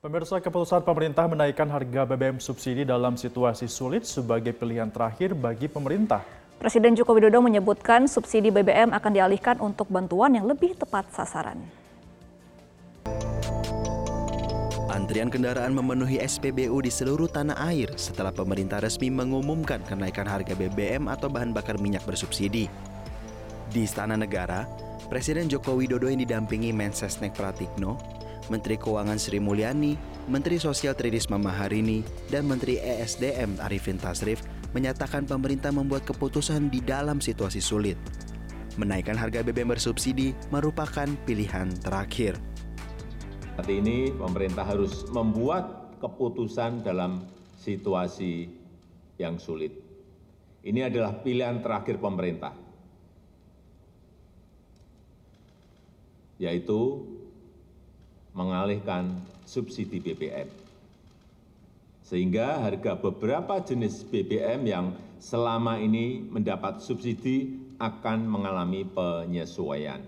Pemirsa keputusan pemerintah menaikkan harga BBM subsidi dalam situasi sulit sebagai pilihan terakhir bagi pemerintah. Presiden Joko Widodo menyebutkan subsidi BBM akan dialihkan untuk bantuan yang lebih tepat sasaran. Antrian kendaraan memenuhi SPBU di seluruh tanah air setelah pemerintah resmi mengumumkan kenaikan harga BBM atau bahan bakar minyak bersubsidi. Di Istana Negara, Presiden Joko Widodo yang didampingi Mensesnek Pratikno Menteri Keuangan Sri Mulyani, Menteri Sosial Tridisma Maharini, dan Menteri ESDM Arifin Tasrif menyatakan pemerintah membuat keputusan di dalam situasi sulit. Menaikkan harga BBM bersubsidi merupakan pilihan terakhir. Saat ini pemerintah harus membuat keputusan dalam situasi yang sulit. Ini adalah pilihan terakhir pemerintah, yaitu mengalihkan subsidi bbm sehingga harga beberapa jenis bbm yang selama ini mendapat subsidi akan mengalami penyesuaian.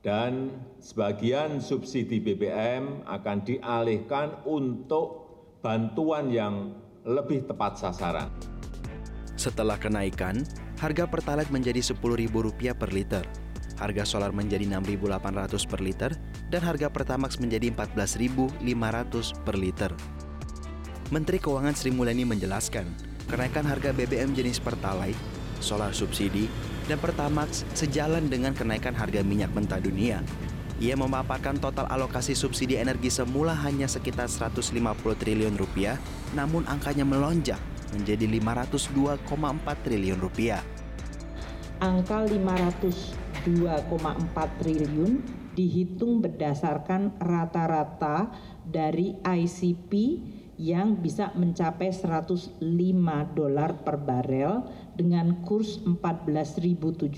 Dan sebagian subsidi bbm akan dialihkan untuk bantuan yang lebih tepat sasaran. Setelah kenaikan, harga Pertalite menjadi Rp10.000 per liter harga solar menjadi 6.800 per liter, dan harga Pertamax menjadi 14.500 per liter. Menteri Keuangan Sri Mulyani menjelaskan, kenaikan harga BBM jenis Pertalite, solar subsidi, dan Pertamax sejalan dengan kenaikan harga minyak mentah dunia. Ia memaparkan total alokasi subsidi energi semula hanya sekitar 150 triliun rupiah, namun angkanya melonjak menjadi 502,4 triliun rupiah. Angka 500 2,4 triliun dihitung berdasarkan rata-rata dari ICP yang bisa mencapai 105 dolar per barel dengan kurs 14.700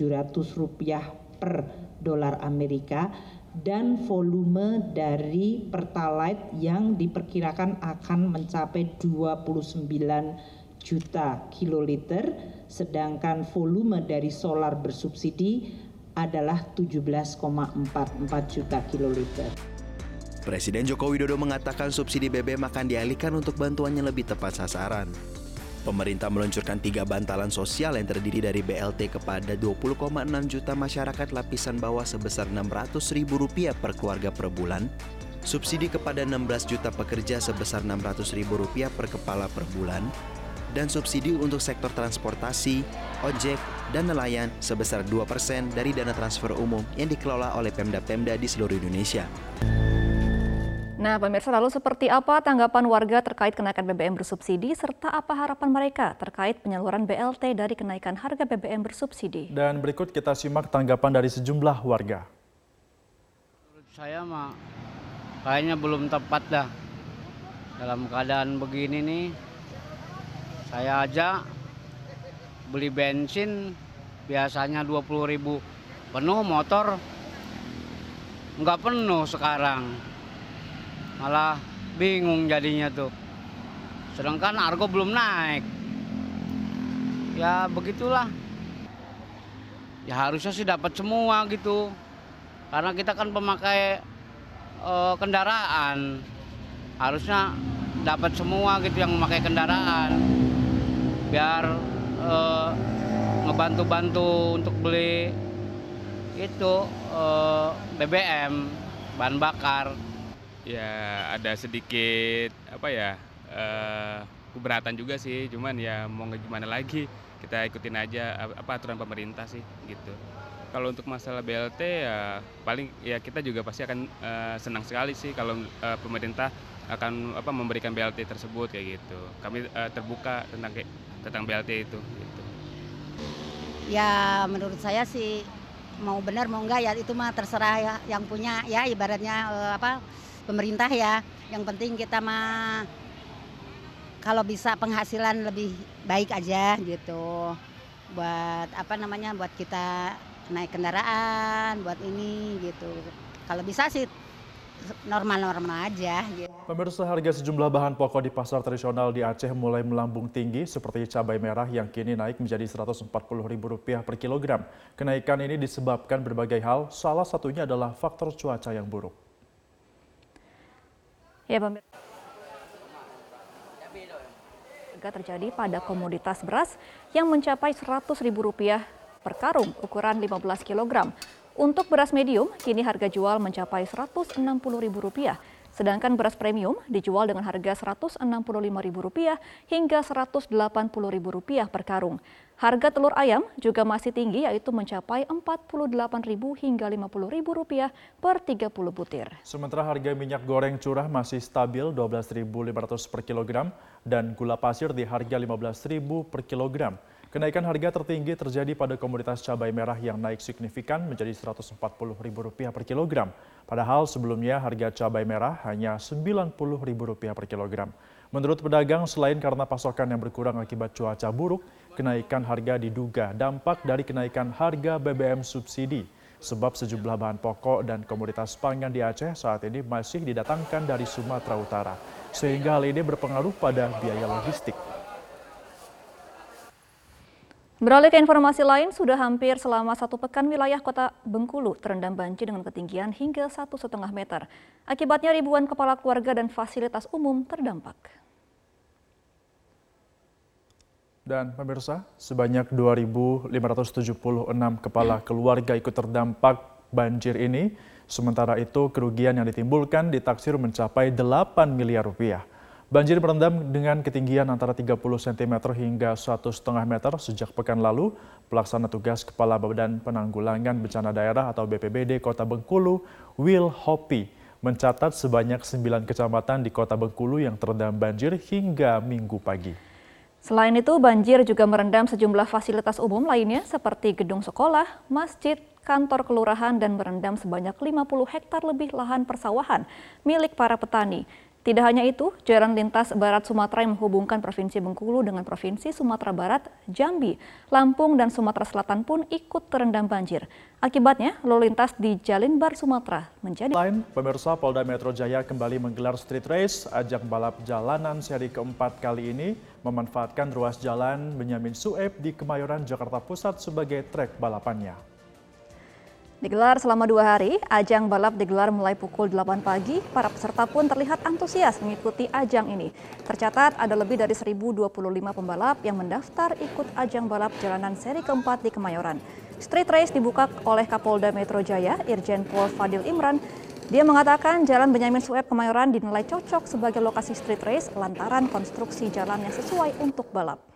rupiah per dolar Amerika dan volume dari Pertalite yang diperkirakan akan mencapai 29 juta kiloliter sedangkan volume dari solar bersubsidi adalah 17,44 juta kiloliter. Presiden Joko Widodo mengatakan subsidi BBM akan dialihkan untuk bantuan yang lebih tepat sasaran. Pemerintah meluncurkan tiga bantalan sosial yang terdiri dari BLT kepada 20,6 juta masyarakat lapisan bawah sebesar Rp600.000 per keluarga per bulan, subsidi kepada 16 juta pekerja sebesar Rp600.000 per kepala per bulan, dan subsidi untuk sektor transportasi, ojek, dan nelayan sebesar 2% dari dana transfer umum yang dikelola oleh Pemda-Pemda di seluruh Indonesia. Nah, pemirsa lalu seperti apa tanggapan warga terkait kenaikan BBM bersubsidi serta apa harapan mereka terkait penyaluran BLT dari kenaikan harga BBM bersubsidi? Dan berikut kita simak tanggapan dari sejumlah warga. Menurut saya mah kayaknya belum tepat dah. Dalam keadaan begini nih, saya aja beli bensin biasanya 20 ribu. Penuh motor nggak penuh sekarang. Malah bingung jadinya tuh. Sedangkan argo belum naik. Ya begitulah. Ya harusnya sih dapat semua gitu. Karena kita kan pemakai uh, kendaraan. Harusnya dapat semua gitu yang memakai kendaraan biar uh, ngebantu-bantu untuk beli itu uh, eh, BBM bahan bakar. Ya ada sedikit apa ya uh, keberatan juga sih, cuman ya mau gimana lagi kita ikutin aja apa aturan pemerintah sih gitu. Kalau untuk masalah BLT ya paling ya kita juga pasti akan uh, senang sekali sih kalau uh, pemerintah akan apa memberikan BLT tersebut kayak gitu. Kami uh, terbuka tentang tentang BLT itu. Gitu. Ya menurut saya sih mau benar mau enggak ya itu mah terserah ya yang punya ya ibaratnya uh, apa pemerintah ya. Yang penting kita mah kalau bisa penghasilan lebih baik aja gitu. Buat apa namanya buat kita naik kendaraan, buat ini gitu. Kalau bisa sih normal-normal aja. Gitu. Pemirsa harga sejumlah bahan pokok di pasar tradisional di Aceh mulai melambung tinggi seperti cabai merah yang kini naik menjadi Rp140.000 per kilogram. Kenaikan ini disebabkan berbagai hal, salah satunya adalah faktor cuaca yang buruk. Ya, pemirsa. Harga terjadi pada komoditas beras yang mencapai Rp100.000 per karung ukuran 15 kg. Untuk beras medium, kini harga jual mencapai Rp160.000 Sedangkan beras premium dijual dengan harga Rp165.000 hingga Rp180.000 per karung. Harga telur ayam juga masih tinggi yaitu mencapai Rp48.000 hingga Rp50.000 per 30 butir. Sementara harga minyak goreng curah masih stabil Rp12.500 per kilogram dan gula pasir di harga Rp15.000 per kilogram. Kenaikan harga tertinggi terjadi pada komoditas cabai merah yang naik signifikan menjadi Rp140.000 per kilogram. Padahal sebelumnya harga cabai merah hanya Rp90.000 per kilogram. Menurut pedagang, selain karena pasokan yang berkurang akibat cuaca buruk, kenaikan harga diduga dampak dari kenaikan harga BBM subsidi. Sebab sejumlah bahan pokok dan komoditas pangan di Aceh saat ini masih didatangkan dari Sumatera Utara. Sehingga hal ini berpengaruh pada biaya logistik. Beralih ke informasi lain, sudah hampir selama satu pekan wilayah kota Bengkulu terendam banjir dengan ketinggian hingga satu setengah meter. Akibatnya ribuan kepala keluarga dan fasilitas umum terdampak. Dan pemirsa, sebanyak 2.576 kepala keluarga ikut terdampak banjir ini. Sementara itu, kerugian yang ditimbulkan ditaksir mencapai 8 miliar rupiah. Banjir merendam dengan ketinggian antara 30 cm hingga 1,5 meter sejak pekan lalu. Pelaksana tugas Kepala Badan Penanggulangan Bencana Daerah atau BPBD Kota Bengkulu, Will Hopi, mencatat sebanyak 9 kecamatan di Kota Bengkulu yang terendam banjir hingga minggu pagi. Selain itu, banjir juga merendam sejumlah fasilitas umum lainnya seperti gedung sekolah, masjid, kantor kelurahan, dan merendam sebanyak 50 hektar lebih lahan persawahan milik para petani. Tidak hanya itu, jalan lintas Barat Sumatera yang menghubungkan Provinsi Bengkulu dengan Provinsi Sumatera Barat, Jambi, Lampung, dan Sumatera Selatan pun ikut terendam banjir. Akibatnya, lalu lintas di Jalin Bar Sumatera menjadi... Lain, pemirsa Polda Metro Jaya kembali menggelar street race. Ajak balap jalanan seri keempat kali ini memanfaatkan ruas jalan Benyamin Sueb di Kemayoran, Jakarta Pusat sebagai trek balapannya. Digelar selama dua hari, ajang balap digelar mulai pukul 8 pagi. Para peserta pun terlihat antusias mengikuti ajang ini. Tercatat ada lebih dari 1.025 pembalap yang mendaftar ikut ajang balap jalanan seri keempat di Kemayoran. Street race dibuka oleh Kapolda Metro Jaya, Irjen Pol Fadil Imran. Dia mengatakan jalan Benyamin Sueb Kemayoran dinilai cocok sebagai lokasi street race lantaran konstruksi jalan yang sesuai untuk balap.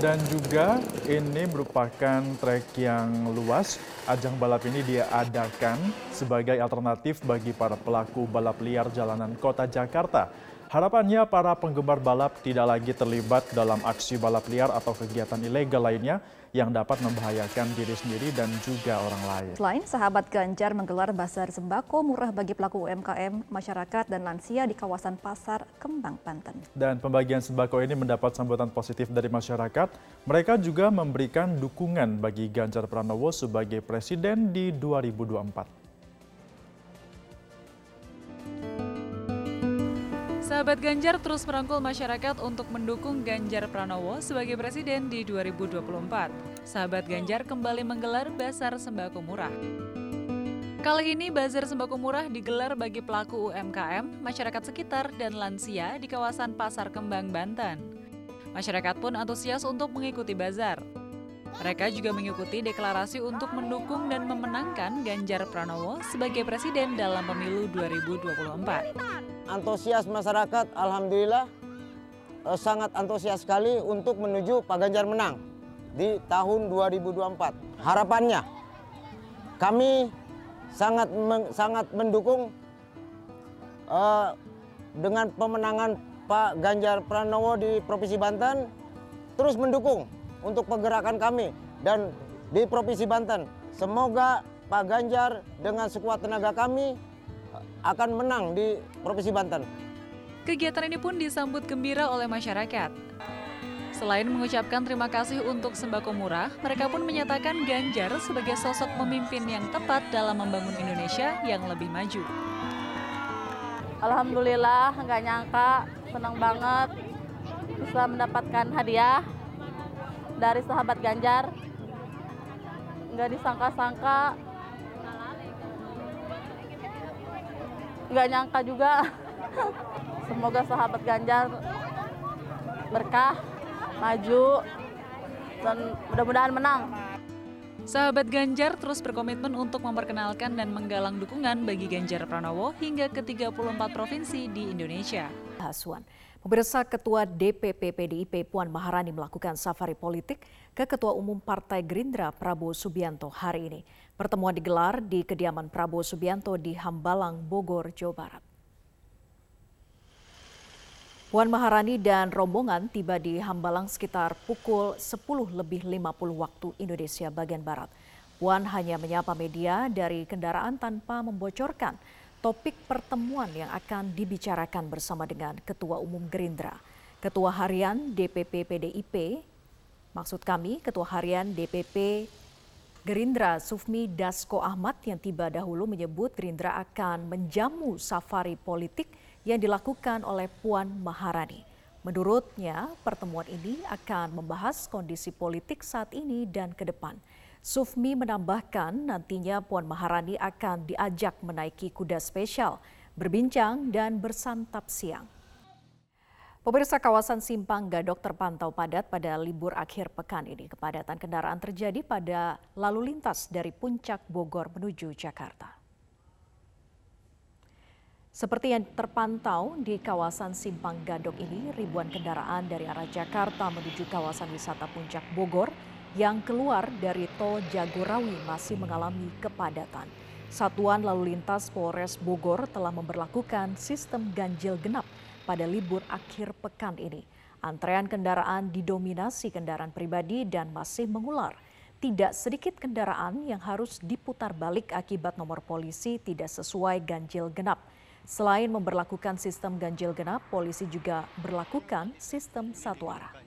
Dan juga ini merupakan trek yang luas. Ajang balap ini diadakan sebagai alternatif bagi para pelaku balap liar jalanan kota Jakarta. Harapannya para penggemar balap tidak lagi terlibat dalam aksi balap liar atau kegiatan ilegal lainnya yang dapat membahayakan diri sendiri dan juga orang lain. Selain sahabat Ganjar menggelar bazar sembako murah bagi pelaku UMKM, masyarakat dan lansia di kawasan Pasar Kembang, Banten. Dan pembagian sembako ini mendapat sambutan positif dari masyarakat. Mereka juga memberikan dukungan bagi Ganjar Pranowo sebagai presiden di 2024. Sahabat Ganjar terus merangkul masyarakat untuk mendukung Ganjar Pranowo sebagai presiden di 2024. Sahabat Ganjar kembali menggelar Bazar Sembako Murah. Kali ini Bazar Sembako Murah digelar bagi pelaku UMKM, masyarakat sekitar, dan lansia di kawasan Pasar Kembang, Banten. Masyarakat pun antusias untuk mengikuti bazar. Mereka juga mengikuti deklarasi untuk mendukung dan memenangkan Ganjar Pranowo sebagai presiden dalam pemilu 2024 antusias masyarakat alhamdulillah eh, sangat antusias sekali untuk menuju Pak Ganjar menang di tahun 2024. Harapannya kami sangat men, sangat mendukung uh, dengan pemenangan Pak Ganjar Pranowo di Provinsi Banten terus mendukung untuk pergerakan kami dan di Provinsi Banten. Semoga Pak Ganjar dengan sekuat tenaga kami akan menang di Provinsi Banten. Kegiatan ini pun disambut gembira oleh masyarakat. Selain mengucapkan terima kasih untuk sembako murah, mereka pun menyatakan Ganjar sebagai sosok pemimpin yang tepat dalam membangun Indonesia yang lebih maju. Alhamdulillah, nggak nyangka, senang banget bisa mendapatkan hadiah dari sahabat Ganjar. Nggak disangka-sangka nggak nyangka juga Semoga sahabat Ganjar berkah, maju, dan mudah-mudahan menang. Sahabat Ganjar terus berkomitmen untuk memperkenalkan dan menggalang dukungan bagi Ganjar Pranowo hingga ke 34 provinsi di Indonesia. Hasuan. Pemirsa Ketua DPP PDIP Puan Maharani melakukan safari politik ke Ketua Umum Partai Gerindra Prabowo Subianto hari ini. Pertemuan digelar di kediaman Prabowo Subianto di Hambalang, Bogor, Jawa Barat. Puan Maharani dan rombongan tiba di Hambalang sekitar pukul 10 lebih 50 waktu Indonesia bagian Barat. Puan hanya menyapa media dari kendaraan tanpa membocorkan topik pertemuan yang akan dibicarakan bersama dengan Ketua Umum Gerindra, Ketua Harian DPP PDIP, maksud kami Ketua Harian DPP Gerindra Sufmi Dasko Ahmad yang tiba dahulu menyebut Gerindra akan menjamu safari politik yang dilakukan oleh Puan Maharani. Menurutnya, pertemuan ini akan membahas kondisi politik saat ini dan ke depan. Sufmi menambahkan nantinya Puan Maharani akan diajak menaiki kuda spesial, berbincang dan bersantap siang. Pemirsa kawasan Simpang Gadok terpantau padat pada libur akhir pekan ini. Kepadatan kendaraan terjadi pada lalu lintas dari puncak Bogor menuju Jakarta. Seperti yang terpantau di kawasan Simpang Gadok ini, ribuan kendaraan dari arah Jakarta menuju kawasan wisata Puncak Bogor yang keluar dari tol Jagorawi masih mengalami kepadatan. Satuan Lalu Lintas Polres Bogor telah memperlakukan sistem ganjil genap pada libur akhir pekan ini. Antrean kendaraan didominasi kendaraan pribadi dan masih mengular. Tidak sedikit kendaraan yang harus diputar balik akibat nomor polisi tidak sesuai ganjil genap. Selain memperlakukan sistem ganjil genap, polisi juga berlakukan sistem satu arah.